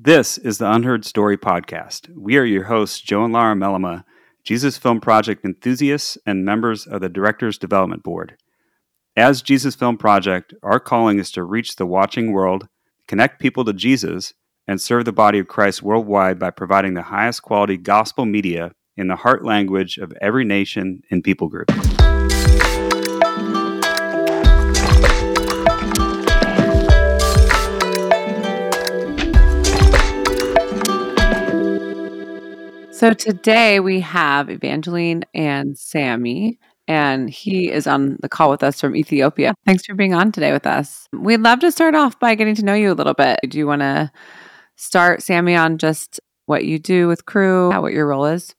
This is the Unheard Story Podcast. We are your hosts, Joe and Lara Mellema, Jesus Film Project enthusiasts and members of the Directors Development Board. As Jesus Film Project, our calling is to reach the watching world, connect people to Jesus, and serve the body of Christ worldwide by providing the highest quality gospel media in the heart language of every nation and people group. So today we have Evangeline and Sammy, and he is on the call with us from Ethiopia. Thanks for being on today with us. We'd love to start off by getting to know you a little bit. Do you want to start, Sammy, on just what you do with Cru, what your role is?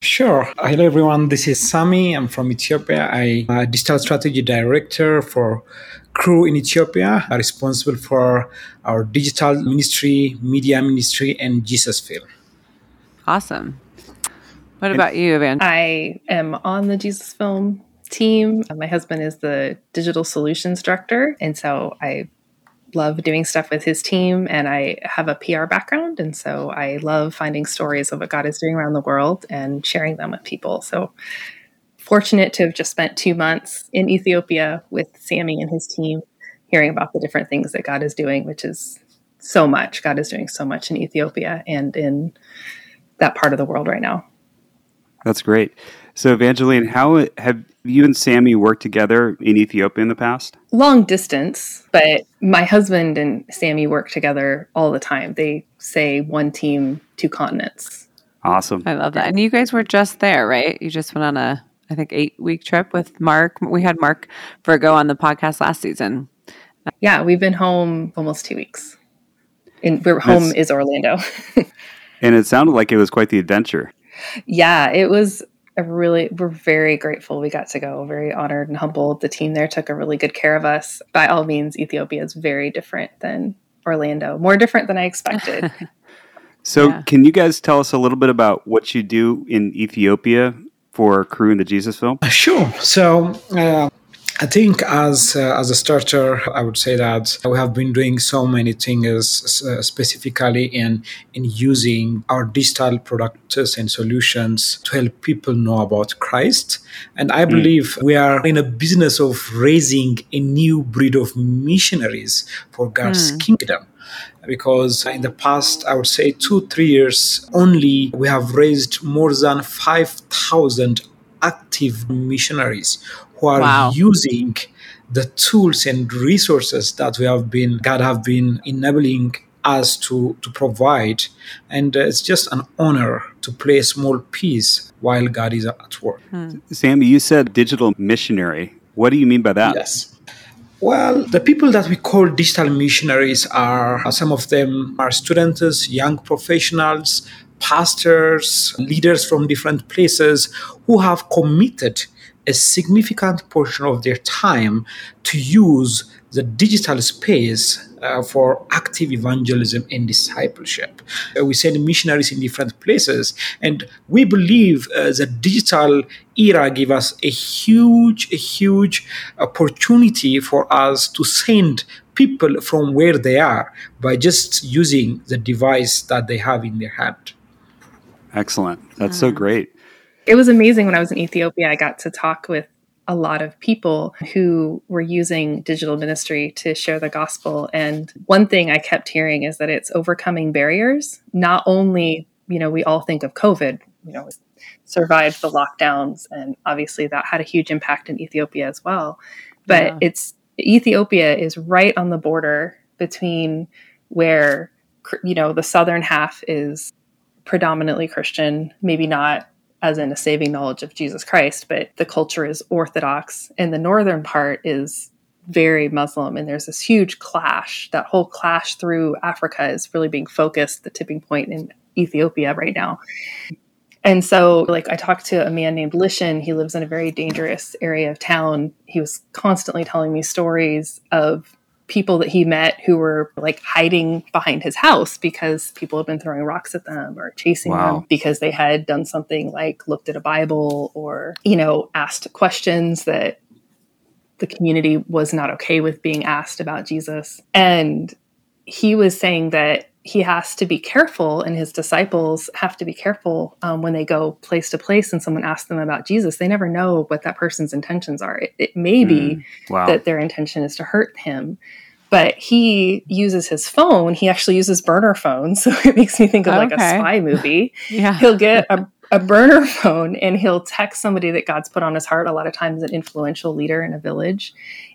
Sure. Hello, everyone. This is Sami. I'm from Ethiopia. I'm a digital strategy director for Cru in Ethiopia, responsible for our digital ministry, media ministry, and Jesus Film. Awesome. What about you, Evan? I am on the Jesus Film team. Uh, my husband is the digital solutions director. And so I love doing stuff with his team. And I have a PR background. And so I love finding stories of what God is doing around the world and sharing them with people. So fortunate to have just spent two months in Ethiopia with Sammy and his team, hearing about the different things that God is doing, which is so much. God is doing so much in Ethiopia and in that part of the world right now. That's great. So, Evangeline, how have you and Sammy worked together in Ethiopia in the past? Long distance, but my husband and Sammy work together all the time. They say one team, two continents. Awesome. I love that. And you guys were just there, right? You just went on a, I think, eight week trip with Mark. We had Mark Vergo on the podcast last season. Yeah, we've been home almost two weeks. And we're home That's, is Orlando. And it sounded like it was quite the adventure. Yeah, it was a really, we're very grateful we got to go, very honored and humbled. The team there took a really good care of us. By all means, Ethiopia is very different than Orlando, more different than I expected. so, yeah. can you guys tell us a little bit about what you do in Ethiopia for Cru in the Jesus film? Sure. So, uh, I think as uh, as a starter, I would say that we have been doing so many things, uh, specifically in in using our digital products and solutions to help people know about Christ. And I mm. believe we are in a business of raising a new breed of missionaries for God's mm. kingdom because in the past, I would say two, three years only, we have raised more than 5,000 active missionaries who are wow. using the tools and resources that we have been God have been enabling us to to provide and uh, it's just an honor to play a small piece while God is at work. Hmm. Sammy, you said digital missionary. What do you mean by that? Yes. Well, the people that we call digital missionaries are some of them are students, young professionals, pastors, leaders from different places who have committed a significant portion of their time to use the digital space uh, for active evangelism and discipleship. Uh, we send missionaries in different places, and we believe uh, the digital era give us a huge, a huge opportunity for us to send people from where they are by just using the device that they have in their hand. Excellent. That's mm. so great it was amazing when I was in Ethiopia. I got to talk with a lot of people who were using digital ministry to share the gospel. And one thing I kept hearing is that it's overcoming barriers. Not only, you know, we all think of COVID, you know, survived the lockdowns, and obviously that had a huge impact in Ethiopia as well. But yeah. it's Ethiopia is right on the border between where, you know, the southern half is predominantly Christian, maybe not as in a saving knowledge of Jesus Christ, but the culture is Orthodox, and the northern part is very Muslim, and there's this huge clash. That whole clash through Africa is really being focused, the tipping point in Ethiopia right now. And so, like, I talked to a man named Lishan. He lives in a very dangerous area of town. He was constantly telling me stories of people that he met who were like hiding behind his house because people had been throwing rocks at them or chasing wow. them because they had done something like looked at a Bible or, you know, asked questions that the community was not okay with being asked about Jesus. And he was saying that he has to be careful, and his disciples have to be careful um, when they go place to place and someone asks them about Jesus. They never know what that person's intentions are. It, it may be mm, wow. that their intention is to hurt him, but he uses his phone. He actually uses burner phones. So it makes me think of okay. like a spy movie. yeah. He'll get a, a burner phone and he'll text somebody that God's put on his heart, a lot of times an influential leader in a village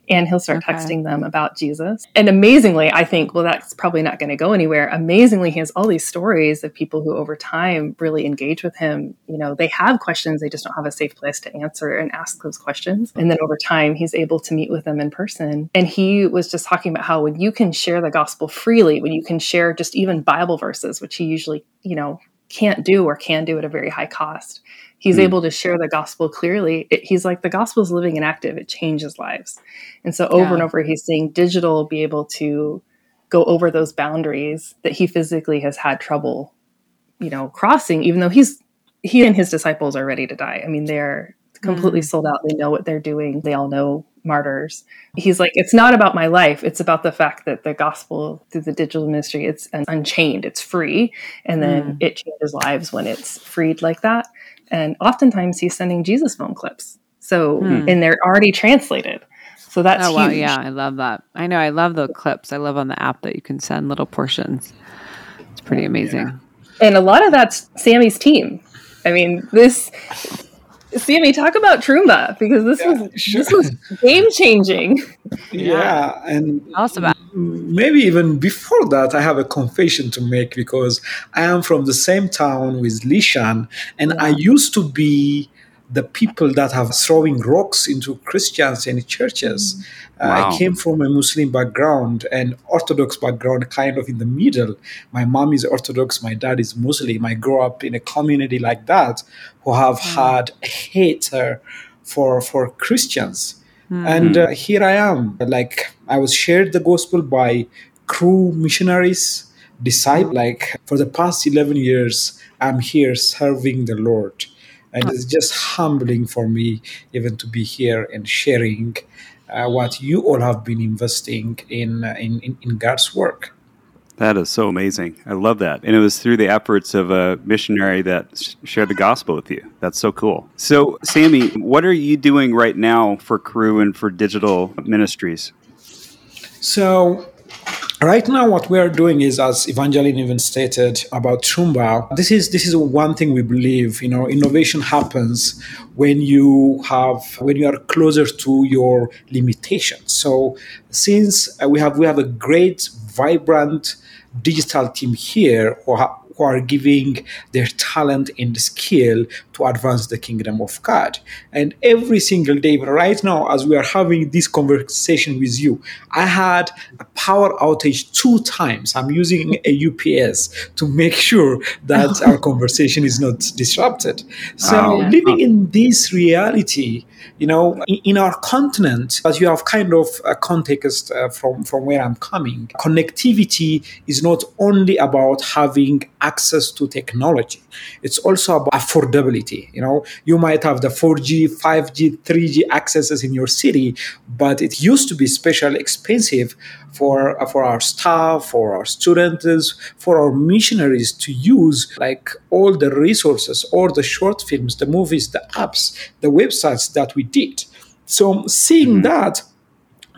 and he'll start okay. texting them about Jesus. And amazingly, I think, well, that's probably not going to go anywhere. Amazingly, he has all these stories of people who over time really engage with him. You know, they have questions, they just don't have a safe place to answer and ask those questions. And then over time, he's able to meet with them in person. And he was just talking about how when you can share the gospel freely, when you can share just even Bible verses, which he usually, you know, can't do or can do at a very high cost. He's mm. able to share the gospel clearly. It, he's like the gospel is living and active. It changes lives. And so over yeah. and over he's seeing digital be able to go over those boundaries that he physically has had trouble you know crossing even though he's he and his disciples are ready to die. I mean they're completely mm. sold out. They know what they're doing. They all know martyrs he's like it's not about my life it's about the fact that the gospel through the digital ministry it's unchained it's free and then mm. it changes lives when it's freed like that and oftentimes he's sending Jesus film clips. So hmm. and they're already translated. So that's oh wow, yeah, I love that. I know, I love the clips. I love on the app that you can send little portions. It's pretty amazing. Yeah. And a lot of that's Sammy's team. I mean, this Sammy, talk about Trumba because this yeah, was sure. this was game changing. Yeah. yeah, and also about maybe even before that, I have a confession to make because I am from the same town with Lishan, and yeah. I used to be the people that have throwing rocks into Christians and churches. Mm. Uh. I came from a Muslim background and Orthodox background, kind of in the middle. My mom is Orthodox, my dad is Muslim. I grew up in a community like that who have mm. had a hater for for Christians. Mm. And uh, here I am, like I was shared the gospel by Cru missionaries, disciples. Like for the past eleven years, I'm here serving the Lord and it's just humbling for me even to be here and sharing uh, what you all have been investing in, uh, in, in, in God's work. That is so amazing. I love that. And it was through the efforts of a missionary that shared the gospel with you. That's so cool. So, Sammy, what are you doing right now for Cru and for digital ministries? So, Right now, what we are doing is, as Evangeline even stated about Trumba, this is this is one thing we believe. You know, innovation happens when you have when you are closer to your limitations. So, since we have we have a great, vibrant digital team here who, ha- who are giving their talent and skill to advance the kingdom of God. And every single day, right now, as we are having this conversation with you, I had a power outage two times. I'm using a UPS to make sure that our conversation is not disrupted. So, oh, yeah. living in this reality, you know, in, in, our continent, as you have kind of a context uh, from, from where I'm coming, connectivity is not only about having access to technology, it's also about affordability. You know, you might have the 4G, 5G, 3G accesses in your city, but it used to be especially expensive for, for our staff, for our students, for our missionaries to use like all the resources, all the short films, the movies, the apps, the websites that we did. So seeing mm-hmm. that,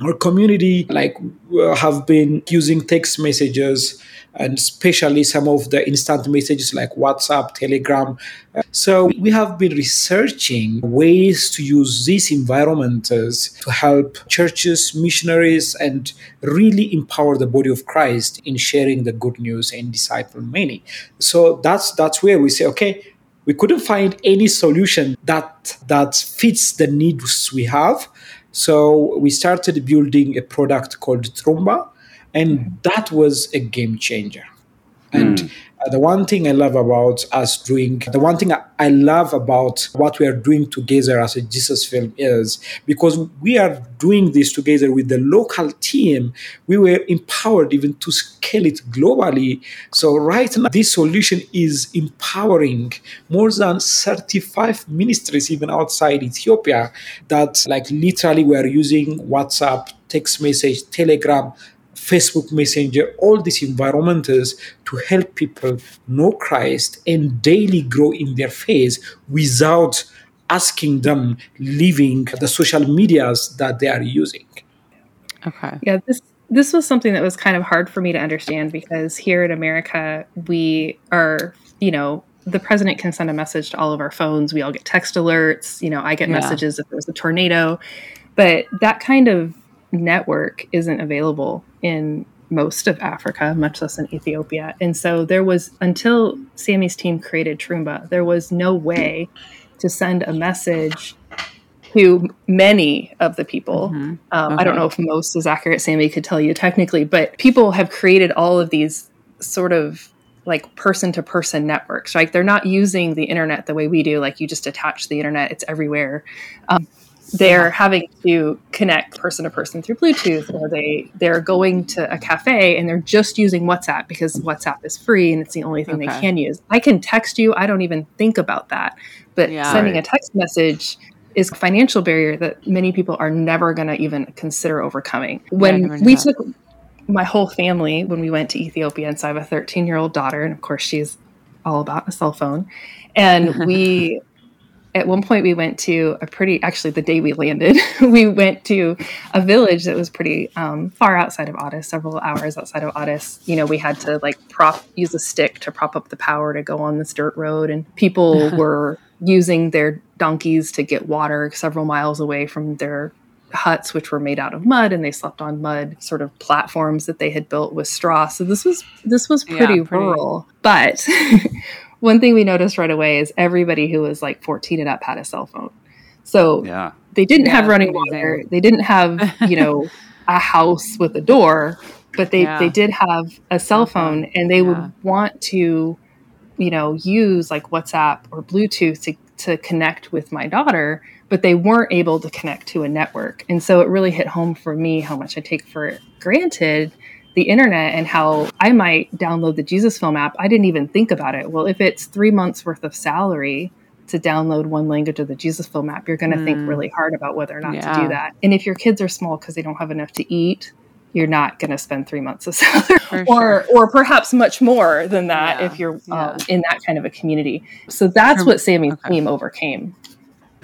our community like have been using text messages and especially some of the instant messages like WhatsApp, Telegram. So we have been researching ways to use these environments to help churches, missionaries, and really empower the body of Christ in sharing the good news and disciple many. So that's that's where we say, okay, we couldn't find any solution that that fits the needs we have. So we started building a product called Trumba, and that was a game changer. And mm. uh, the one thing I love about us doing, the one thing I, I love about what we are doing together as a Jesus film is because we are doing this together with the local team, we were empowered even to scale it globally. So, right now, this solution is empowering more than 35 ministries, even outside Ethiopia, that like literally we are using WhatsApp, text message, Telegram Facebook Messenger, all these environments to help people know Christ and daily grow in their faith without asking them leaving the social medias that they are using. Okay. Yeah, this this was something that was kind of hard for me to understand because here in America we are, you know, the president can send a message to all of our phones. We all get text alerts. You know, I get yeah. messages if there's a tornado, but that kind of network isn't available in most of Africa, much less in Ethiopia. And so there was, until Sammy's team created Trumba, there was no way to send a message to many of the people. Mm-hmm. Um, okay. I don't know if most is accurate, Sammy could tell you technically, but people have created all of these sort of like person to person networks, right? They're not using the internet the way we do, like you just attach the internet, it's everywhere. Um, they're having to connect person to person through Bluetooth, or they they're going to a cafe and they're just using WhatsApp because WhatsApp is free and it's the only thing okay. they can use. I can text you. I don't even think about that, but yeah, sending right. a text message is a financial barrier that many people are never going to even consider overcoming. When yeah, we took my whole family when we went to Ethiopia, and so I have a 13 year old daughter, and of course she's all about a cell phone, and we at one point we went to a pretty actually the day we landed we went to a village that was pretty um, far outside of Addis several hours outside of Addis you know we had to like prop use a stick to prop up the power to go on this dirt road and people were using their donkeys to get water several miles away from their huts which were made out of mud and they slept on mud sort of platforms that they had built with straw so this was this was pretty, yeah, pretty. rural but one thing we noticed right away is everybody who was like 14 and up had a cell phone. So yeah. they didn't yeah, have running water. They didn't have, you know, a house with a door, but they, yeah. they did have a cell phone and they would want to, you know, use like WhatsApp or Bluetooth to, to connect with my daughter, but they weren't able to connect to a network. And so it really hit home for me how much I take for granted the internet and how I might download the Jesus Film app. I didn't even think about it. Well, if it's three months worth of salary to download one language of the Jesus Film app, you're going to mm. think really hard about whether or not yeah. to do that. And if your kids are small because they don't have enough to eat, you're not going to spend three months of salary, or sure. or perhaps much more than that yeah. if you're um, in that kind of a community. So that's what Sammy's okay. team overcame.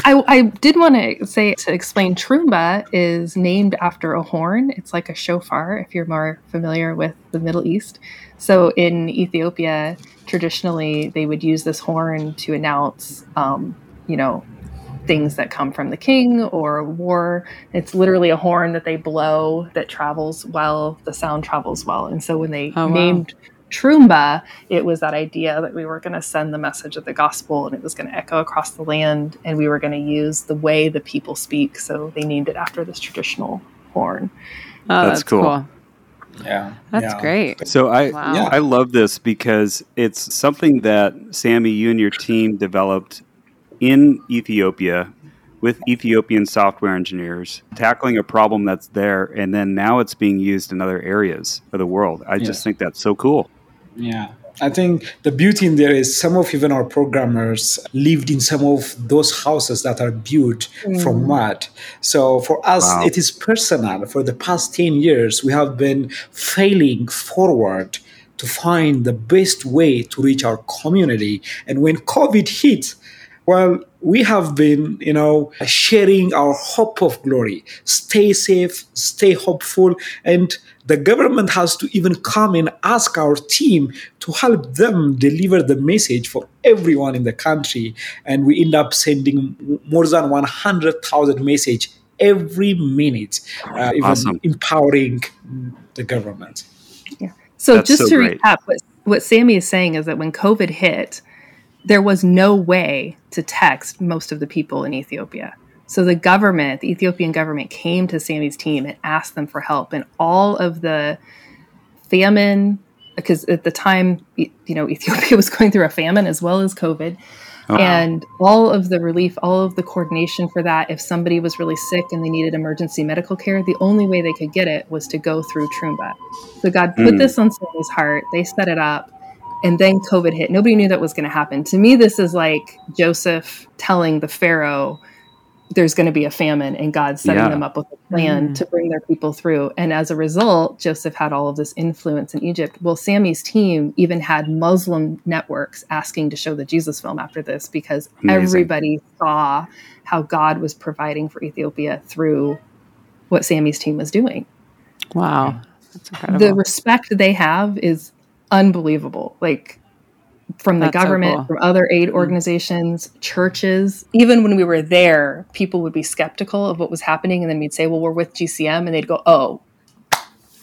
I, I did want to say to explain Trumba is named after a horn. It's like a shofar, if you're more familiar with the Middle East. So in Ethiopia, traditionally, they would use this horn to announce, um, you know, things that come from the king or war. It's literally a horn that they blow that travels well. The sound travels well. And so when they oh, named wow. Trumba, it was that idea that we were going to send the message of the gospel and it was going to echo across the land and we were going to use the way the people speak. So they named it after this traditional horn. Oh, that's, that's cool. cool. Yeah. That's yeah. great. So I wow. I love this because it's something that Sammy you and your team developed in Ethiopia with Ethiopian software engineers tackling a problem that's there and then now it's being used in other areas of the world. I yes. just think that's so cool. Yeah. I think the beauty in there is some of even our programmers lived in some of those houses that are built mm. from mud. So for us, wow. it is personal. For the past 10 years, we have been failing forward to find the best way to reach our community. And when COVID hit, well, we have been, you know, sharing our hope of glory. Stay safe, stay hopeful, and the government has to even come and ask our team to help them deliver the message for everyone in the country. And we end up sending more than 100,000 message every minute, uh, even awesome. empowering the government. Yeah. So That's just so to great. recap, what, what Sammy is saying is that when COVID hit, there was no way to text most of the people in Ethiopia. So the government, the Ethiopian government, came to Sammy's team and asked them for help. And all of the famine, because at the time, you know, Ethiopia was going through a famine as well as COVID. Oh, and all of the relief, all of the coordination for that, if somebody was really sick and they needed emergency medical care, the only way they could get it was to go through Trumba. So God put mm. this on Sammy's heart. They set it up and then COVID hit. Nobody knew that was going to happen. To me, this is like Joseph telling the Pharaoh, there's going to be a famine and God's setting Yeah. them up with a plan Mm. to bring their people through. And as a result, Joseph had all of this influence in Egypt. Well, Sammy's team even had Muslim networks asking to show the Jesus film after this because Amazing. everybody saw how God was providing for Ethiopia through what Sammy's team was doing. Wow. That's incredible. The respect they have is unbelievable. Like from the That's so government, cool. from other aid mm-hmm. organizations, churches. Even when we were there, people would be skeptical of what was happening, and then we'd say, "Well, we're with GCM," and they'd go, "Oh,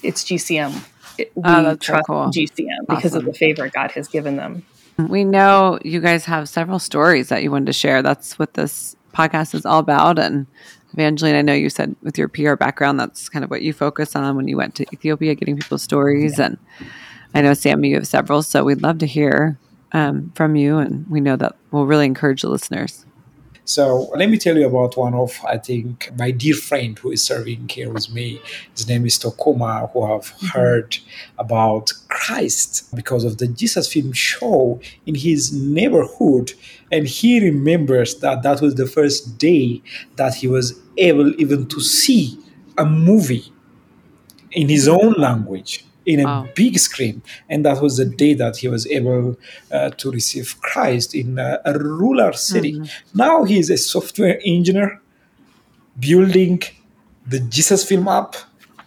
it's GCM. It- oh, we Oh, that's so trust cool. GCM because of the favor God has given them." We know you guys have several stories that you wanted to share. That's what this podcast is all about. And Evangeline, I know you said with your PR background, that's kind of what you focus on when you went to Ethiopia, getting people's stories. And I know, Sammy, you have several. So we'd love to hear um, from you. And we know that will really encourage the listeners. So let me tell you about one of, I think, my dear friend who is serving here with me. His name is Tokuma, who have heard about Christ because of the Jesus film show in his neighborhood. And he remembers that that was the first day that he was able even to see a movie in his own language in a Wow. big screen. And that was the day that he was able uh, to receive christ in a, a rural city. Now he is a software engineer building the jesus film app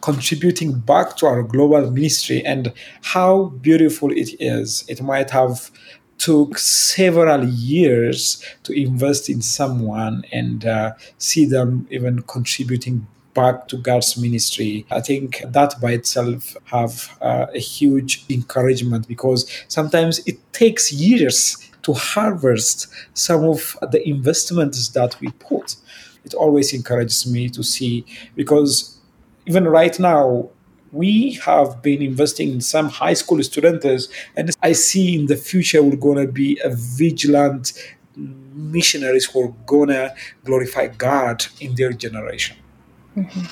contributing back to our global ministry and how beautiful it is. It might have took several years to invest in someone and uh, see them even contributing back to God's ministry. I think that by itself have uh, a huge encouragement because sometimes it takes years to harvest some of the investments that we put. It always encourages me to see because even right now we have been investing in some high school students and i see in the future we're going to be a vigilant missionaries who are going to glorify god in their generation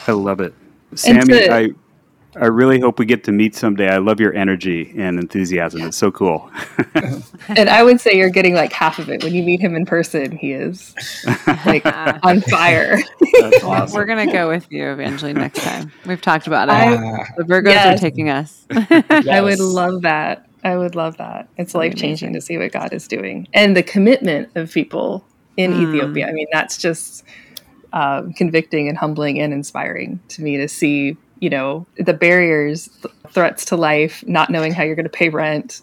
I love it. Sammy, to- I I really hope we get to meet someday. I love your energy and enthusiasm. It's so cool. And I would say you're getting like half of it when you meet him in person. He is like on fire. That's awesome. We're going to go with you, Evangeline, next time. We've talked about it. The Vergos Yes. are taking us. I would love that. I would love that. It's life changing to see what God is doing and the commitment of people in Mm. Ethiopia. I mean, that's just um, convicting and humbling and inspiring to me to see, you know, the barriers, th- threats to life, not knowing how you're going to pay rent,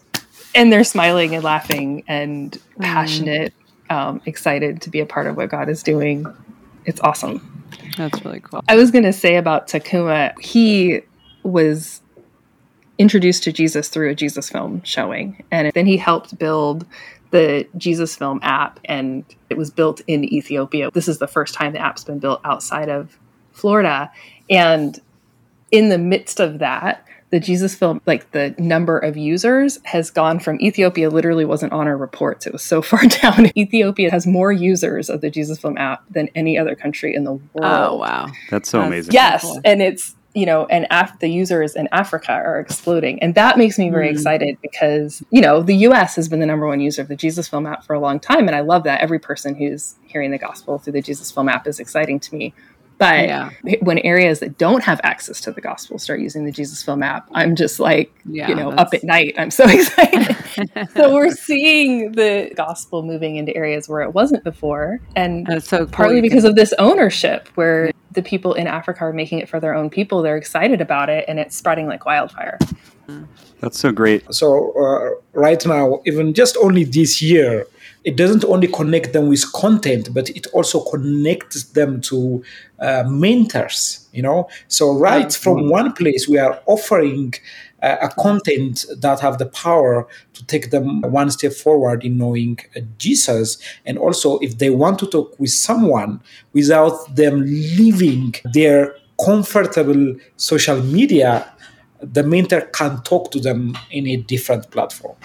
and they're smiling and laughing and Mm. passionate, um, excited to be a part of what God is doing. It's awesome. That's really cool. I was going to say about Tokuma, he was introduced to Jesus through a Jesus film showing. And then he helped build the Jesus film app, and it was built in Ethiopia. This is the first time the app's been built outside of Florida. And in the midst of that, the Jesus film, like the number of users has gone from Ethiopia literally wasn't on our reports. It was so far down. Ethiopia has more users of the Jesus film app than any other country in the world. Oh, wow. That's so That's- amazing. Yes, Cool. and it's you know, and af- the users in Africa are exploding, and that makes me very Mm. excited because you know the U.S. has been the number one user of the Jesus Film app for a long time, and I love that. Every person who's hearing the gospel through the Jesus Film app is exciting to me. But Yeah. when areas that don't have access to the gospel start using the Jesus Film app, I'm just like, Yeah, you know, up at night. I'm so excited. so we're seeing the gospel moving into areas where it wasn't before, and That's so partly You because of this ownership where the people in Africa are making it for their own people. They're excited about it and it's spreading like wildfire. That's so great. So uh, right now, even just only this year, it doesn't only connect them with content, but it also connects them to uh, mentors. You know, so right from one place, we are offering uh, a content that have the power to take them one step forward in knowing uh, Jesus, and also if they want to talk with someone without them leaving their comfortable social media the mentor can talk to them in a different platform.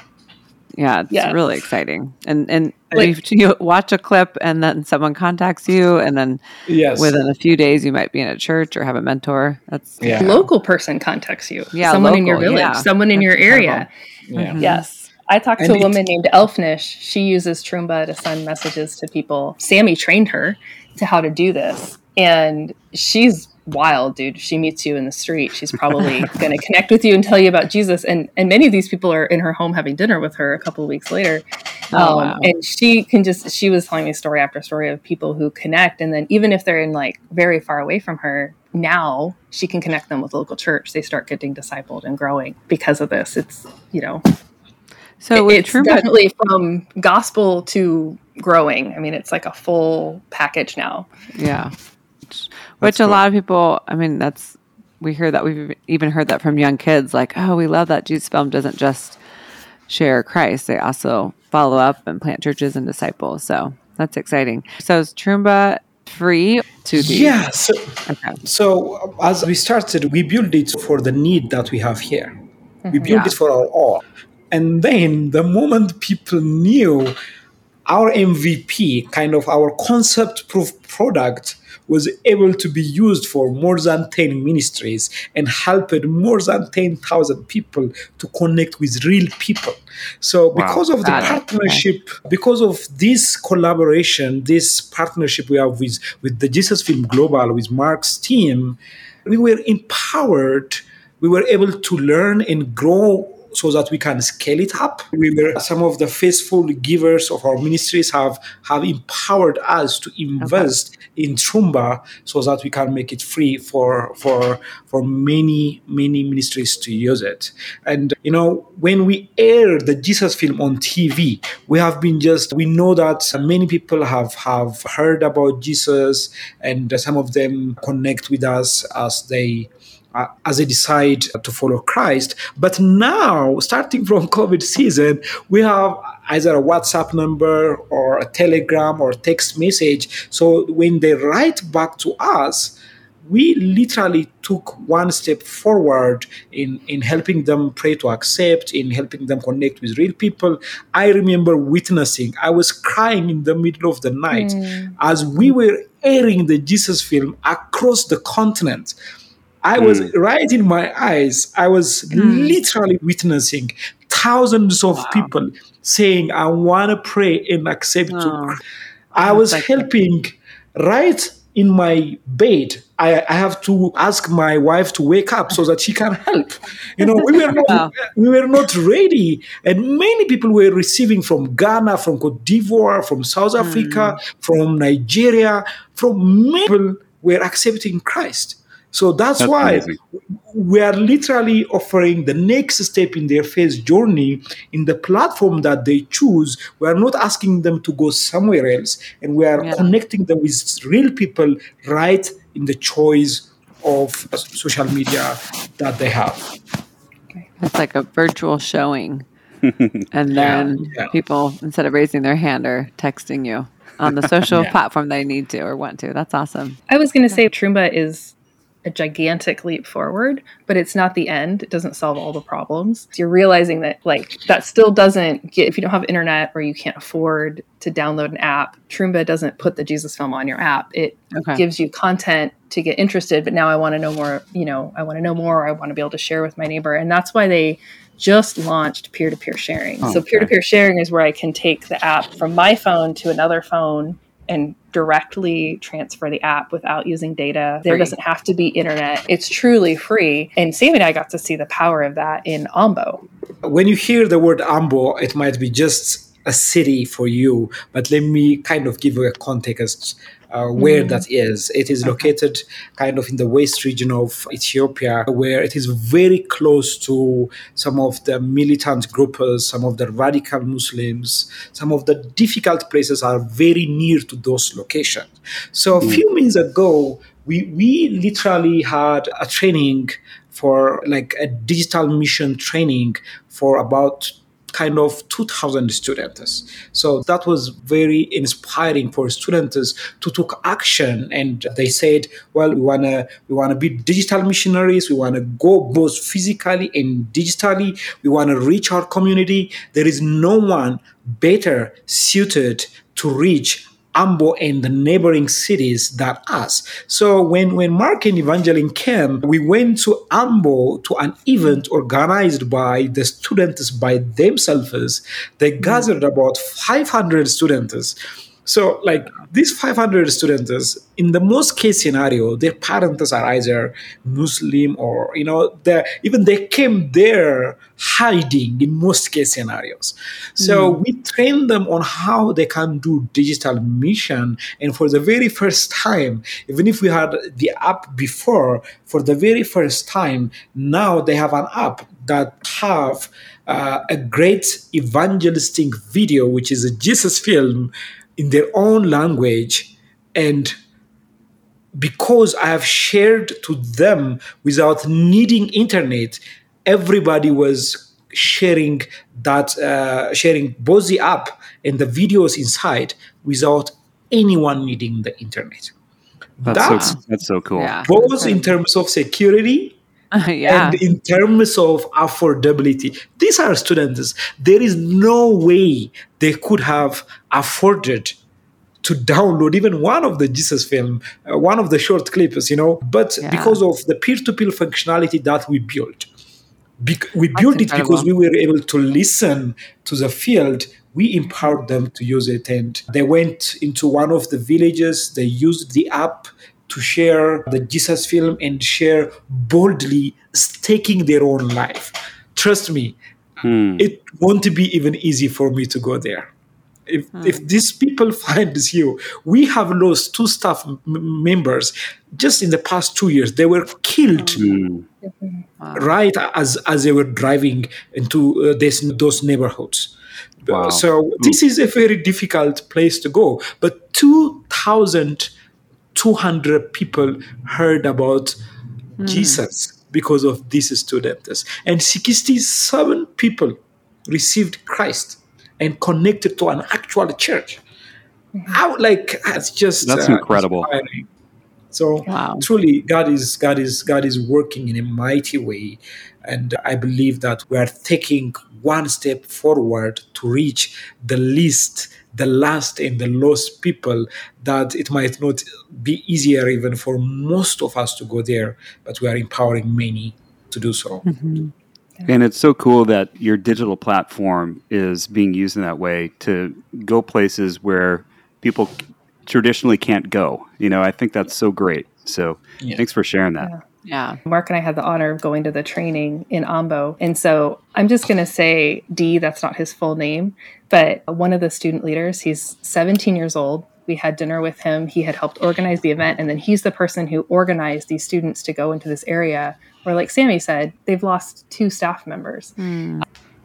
Yeah, it's Yeah. really exciting. And and Like- you, you watch a clip and then someone contacts you and then Yes. within a few days you might be in a church or have a mentor. That's yeah. Local person contacts you. Yeah, someone in your village, yeah. someone in That's your area. yeah. Mhm. Yes. I talked and to a woman named Elfnish. She uses Trumba to send messages to people. Sammy trained her to how to do this. And she's wild, dude. she meets you in the street, she's probably going to connect with you and tell you about Jesus. And and many of these people are in her home having dinner with her a couple of weeks later. Oh, um, wow. And she can just she was telling me story after story of people who connect, and then even if they're in like very far away from her, now she can connect them with local church. They start getting discipled and growing because of this. It's you know. So it's Truman- definitely from gospel to growing. I mean, it's like a full package now. Yeah which a lot of people, I mean, that's, we hear that, we've even heard that from young kids, like, oh, we love that Jesus film doesn't just share Christ, they also follow up and plant churches and disciples. So that's exciting. So is Trumba free to the yeah so, okay. so as we started we built it for the need that we have here mm-hmm. we built yeah. it for our all and then the moment people knew our mvp kind of our concept proof product was able to be used for more than 10 ministries and helped more than 10,000 people to connect with real people. So, wow. because of the partnership, because of this collaboration, this partnership we have with, with the Jesus Film Global, with Mark's team, we were empowered. We were able to learn and grow so that we can scale it up. We were, some of the faithful givers of our ministries have, have empowered us to invest okay. in Trumba so that we can make it free for, for, for many, many ministries to use it. And, you know, when we air the Jesus film on TV, we have been just, we know that many people have, have heard about Jesus and some of them connect with us as they uh, as they decide to follow Christ. But now, starting from COVID season, we have either a WhatsApp number or a Telegram or text message. So when they write back to us, we literally took one step forward in, in helping them pray to accept, in helping them connect with real people. I remember witnessing, I was crying in the middle of the night mm. as we were airing the Jesus film across the continent. I was mm. right in my eyes. I was mm. literally witnessing thousands of wow. people saying, I want to pray and accept oh. I was helping right in my bed. I, I, have to ask my wife to wake up so that she can help. You know, we were not wow. we were not ready, and many people were receiving from Ghana, from Cote d'Ivoire, from South hmm. Africa, mm. from Nigeria, from many people were accepting Christ. So that's, that's why amazing. we are literally offering the next step in their faith journey in the platform that they choose. We are not asking them to go somewhere else, and we are yeah. connecting them with real people right in the choice of social media that they have. It's like a virtual showing. and then yeah, yeah. people, instead of raising their hand, are texting you on the social yeah. platform they need to or want to. That's awesome. I was going to say Trumba is a gigantic leap forward, but it's not the end. It doesn't solve all the problems. So you're realizing that like that still doesn't get if you don't have internet or you can't afford to download an app, Trumba doesn't put the Jesus film on your app. It okay. gives you content to get interested, but now I want to know more, you know, I want to know more, I want to be able to share with my neighbor. And that's why they just launched peer-to-peer sharing. Oh, so peer-to-peer sharing is where I can take the app from my phone to another phone and directly transfer the app without using data. There doesn't have to be internet. It's truly free. And Sam and I got to see the power of that in Ambo. When you hear the word Ambo, it might be just a city for you, but let me kind of give you a context uh, where mm. that is. It is located kind of in the west region of Ethiopia, where it is very close to some of the militant groups, some of the radical Muslims, some of the difficult places are very near to those locations. So a mm. few minutes ago, we, we literally had a training for like a digital mission training for about kind of 2,000 students. So that was very inspiring for students to take action. And they said, well, we want to we want to be digital missionaries. We want to go both physically and digitally. We want to reach our community. There is no one better suited to reach Ambo and the neighboring cities than us. So when, when Mark and Evangeline came, we went to Ambo to an event organized by the students by themselves. They gathered about 500 students so, like these 500 students, in the most case scenario, their parents are either Muslim or, you know, even they came there hiding in most case scenarios. So, mm. we train them on how they can do digital mission. And for the very first time, even if we had the app before, for the very first time, now they have an app that have uh, a great evangelistic video, which is a Jesus film in their own language and because i have shared to them without needing internet everybody was sharing that uh, sharing both the app and the videos inside without anyone needing the internet. That's, that's so, that's so cool. Yeah. both in terms of security yeah. And in terms of affordability, these are students. There is no way they could have afforded to download even one of the Jesus film, uh, one of the short clips, you know. But yeah. because of the peer-to-peer functionality that we built, be- we That's built incredible. it because we were able to listen to the field. We empowered them to use it, and they went into one of the villages. They used the app to share the Jesus film and share boldly, staking their own life. Trust me, hmm. it won't be even easy for me to go there. If, hmm. if these people find this you, we have lost two staff m- members just in the past two years. They were killed hmm. wow. right as as they were driving into uh, this, those neighborhoods. Wow. So this is a very difficult place to go. But two thousand 200 people heard about mm. Jesus because of these students. And 67 people received Christ and connected to an actual church. Mm-hmm. How like it's just that's uh, incredible. Inspiring. So wow. truly, God is God is God is working in a mighty way, and I believe that we are taking one step forward to reach the least the last and the lost people that it might not be easier even for most of us to go there, but we are empowering many to do so. Mm-hmm. And it's so cool that your digital platform is being used in that way to go places where people traditionally can't go. You know, I think that's so great. So yeah. thanks for sharing that. Yeah. Yeah. Mark and I had the honor of going to the training in Ambo. And so I'm just going to say D, that's not his full name, but one of the student leaders, he's 17 years old. We had dinner with him. He had helped organize the event. And then he's the person who organized these students to go into this area where, like Sammy said, they've lost two staff members. Mm.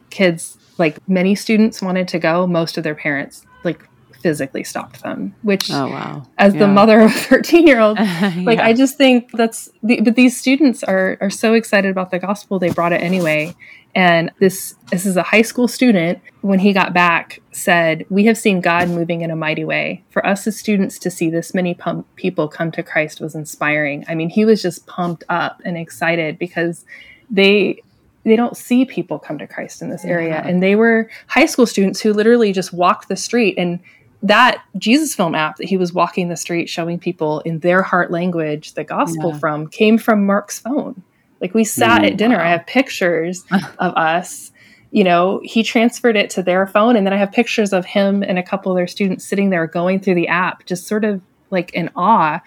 Kids, like many students wanted to go, most of their parents like physically stopped them which oh wow as yeah. the mother of a 13 year old like yeah. i just think that's the, but these students are are so excited about the gospel they brought it anyway and this this is a high school student when he got back said we have seen god moving in a mighty way for us as students to see this many pump, people come to christ was inspiring i mean he was just pumped up and excited because they they don't see people come to Christ in this area. Yeah. And they were high school students who literally just walked the street and that Jesus film app that he was walking the street showing people in their heart language the gospel yeah. from came from Mark's phone. Like we sat at dinner. Wow. I have pictures of us. You know, he transferred it to their phone, and then I have pictures of him and a couple of their students sitting there going through the app, just sort of like in awe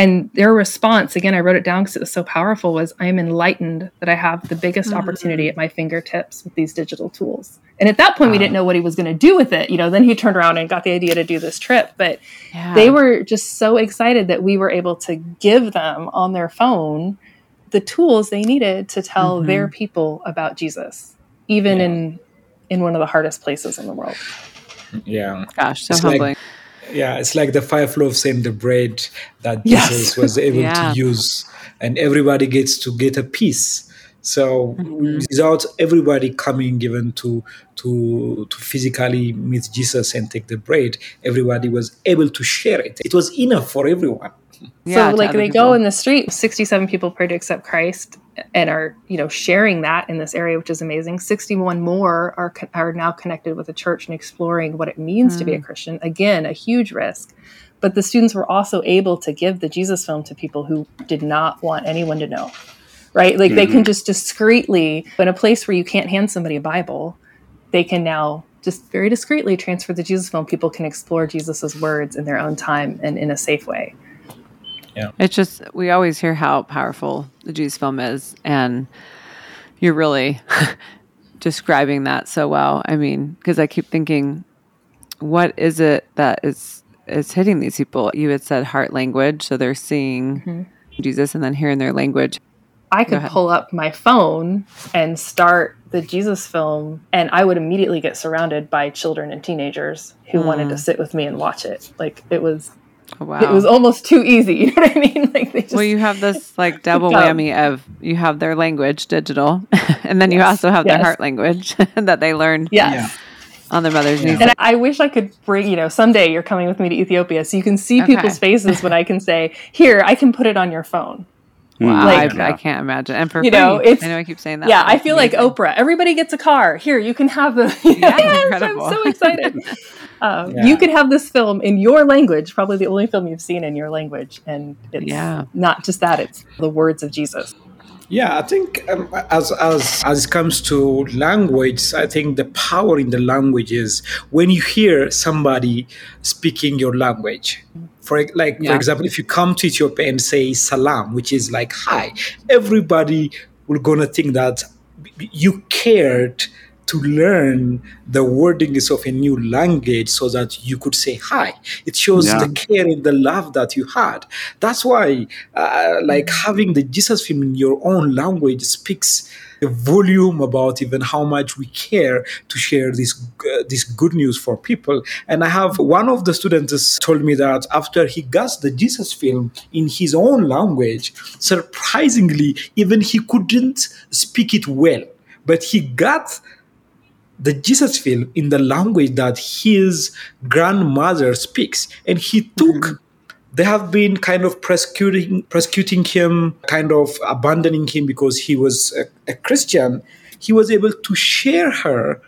and their response again i wrote it down because it was so powerful was i am enlightened that i have the biggest mm-hmm. opportunity at my fingertips with these digital tools and at that point wow. we didn't know what he was going to do with it you know then he turned around and got the idea to do this trip but yeah. they were just so excited that we were able to give them on their phone the tools they needed to tell mm-hmm. their people about jesus even yeah. in in one of the hardest places in the world yeah gosh so it's humbling like- yeah, it's like the five loaves and the bread that yes. Jesus was able yeah. to use, and everybody gets to get a piece. So mm-hmm. without everybody coming even to to to physically meet Jesus and take the bread, everybody was able to share it. It was enough for everyone. Yeah, so like they people. go in the street, 67 people pray to accept Christ and are, you know, sharing that in this area, which is amazing. 61 more are, are now connected with a church and exploring what it means to be a mm. Christian. Again, a huge risk. But the students were also able to give the Jesus film to people who did not want anyone to know. Right? Like they can mm-hmm. just discreetly, in a place where you can't hand somebody a Bible, they can now just very discreetly transfer the Jesus film. People can explore Jesus's words in their own time and in a safe way. It's just we always hear how powerful the Jesus film is, and you're really describing that so well. I mean, because I keep thinking, what is it that is is hitting these people? You had said heart language, so they're seeing mm-hmm. Jesus and then hearing their language. I could pull up my phone and start the Jesus film, and I would immediately get surrounded by children and teenagers who hmm. wanted to sit with me and watch it. Like it was, Oh, wow. it was almost too easy. You know what I mean? Like they just, well, you have this like double whammy of you have their language digital, and then you also have their heart language that they learned yes. on their mother's knees. And I wish I could bring, you know, someday you're coming with me to Ethiopia so you can see Okay. people's faces when I can say, here, I can put it on your phone. Wow, Like- I, I can't imagine. And for You know, it's- I know I keep saying that. yeah, I it's feel like. Oprah. Everybody gets a car. Here, you can have the. Yeah, yes. I'm so excited. Um, Yeah. You could have this film in your language, probably the only film you've seen in your language, and it's Yeah. not just that; it's the words of Jesus. Yeah, I think um, as as as it comes to language, I think the power in the language is when you hear somebody speaking your language. For like Yeah. for example, if you come to Ethiopia and say salam, which is like hi, everybody will gonna think that you cared to learn the wordings of a new language so that you could say hi. It shows Yeah. the care and the love that you had. That's why, uh, like having the Jesus film in your own language speaks a volume about even how much we care to share this uh, this good news for people. And I have one of the students told me that after he got the Jesus film in his own language, surprisingly, even he couldn't speak it well, but he got the Jesus film in the language that his grandmother speaks. And he took, they have been kind of persecuting, persecuting him, kind of abandoning him because he was a, a Christian. He was able to share her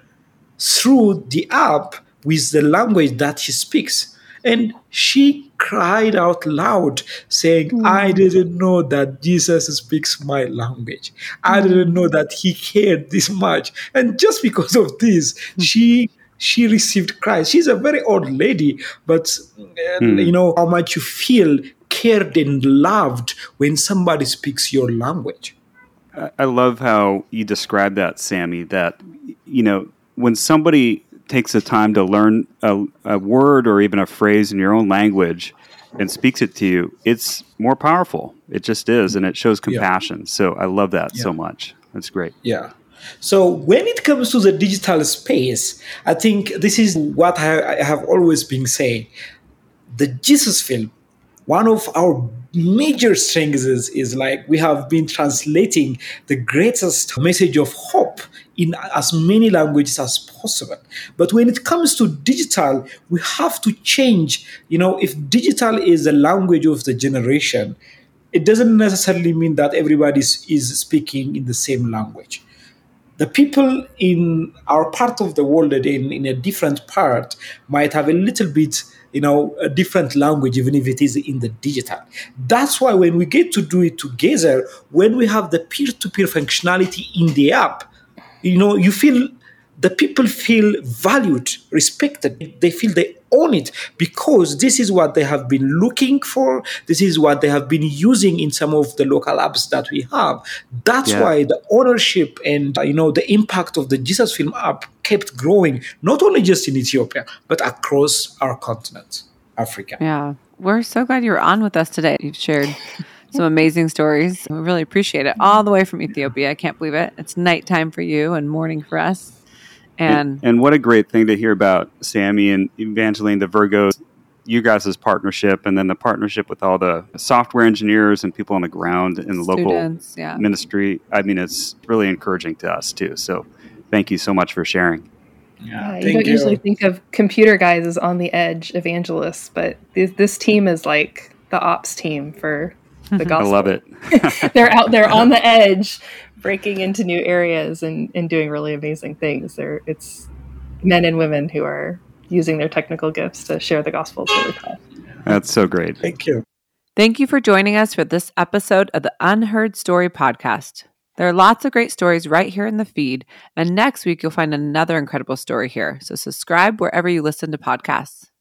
through the app with the language that he speaks. And she cried out loud, saying, hmm. I didn't know that Jesus speaks my language. I hmm. didn't know that he cared this much. And just because of this, hmm. she she received Christ. She's a very old lady, but uh, you know how much you feel cared and loved when somebody speaks your language. I- love how you describe that, Sammy. That you know, when somebody takes the time to learn a, a word or even a phrase in your own language and speaks it to you, it's more powerful. It just is, and it shows compassion. So I love that so much. That's great. Yeah. So when it comes to the digital space, I think this is what I, have always been saying. The Jesus film, one of our major strengths is, is like we have been translating the greatest message of hope in as many languages as possible. But when it comes to digital, we have to change. You know, if digital is the language of the generation, it doesn't necessarily mean that everybody is speaking in the same language the people in our part of the world in, in a different part might have a little bit you know a different language even if it is in the digital. That's why when we get to do it together when we have the peer-to-peer functionality in the app you know you feel the people feel valued respected they feel they own it because this is what they have been looking for this is what they have been using in some of the local apps that we have that's Yeah. why the ownership and uh, you know the impact of the jesus film app kept growing not only just in ethiopia but across our continent africa Yeah. We're so glad you're on with us today. You've shared some amazing stories. We really appreciate it. All the way from Ethiopia. I can't believe it. It's nighttime for you and morning for us. And And what a great thing to hear about Sammy and Evangeline, the Vergos, you guys' partnership, and then the partnership with all the software engineers and people on the ground in the local yeah. ministry. I mean, it's really encouraging to us too. So thank you so much for sharing. Yeah, you don't you. usually think of computer guys as on the edge evangelists, but this, this team is like the ops team for the gospel. I love it. they're out there on the edge, breaking into new areas and, and doing really amazing things. They're, it's men and women who are using their technical gifts to share the gospel. It's really. That's so great. Thank you. Thank you for joining us for this episode of the Unheard Story podcast. There are lots of great stories right here in the feed, and next week you'll find another incredible story here. So subscribe wherever you listen to podcasts.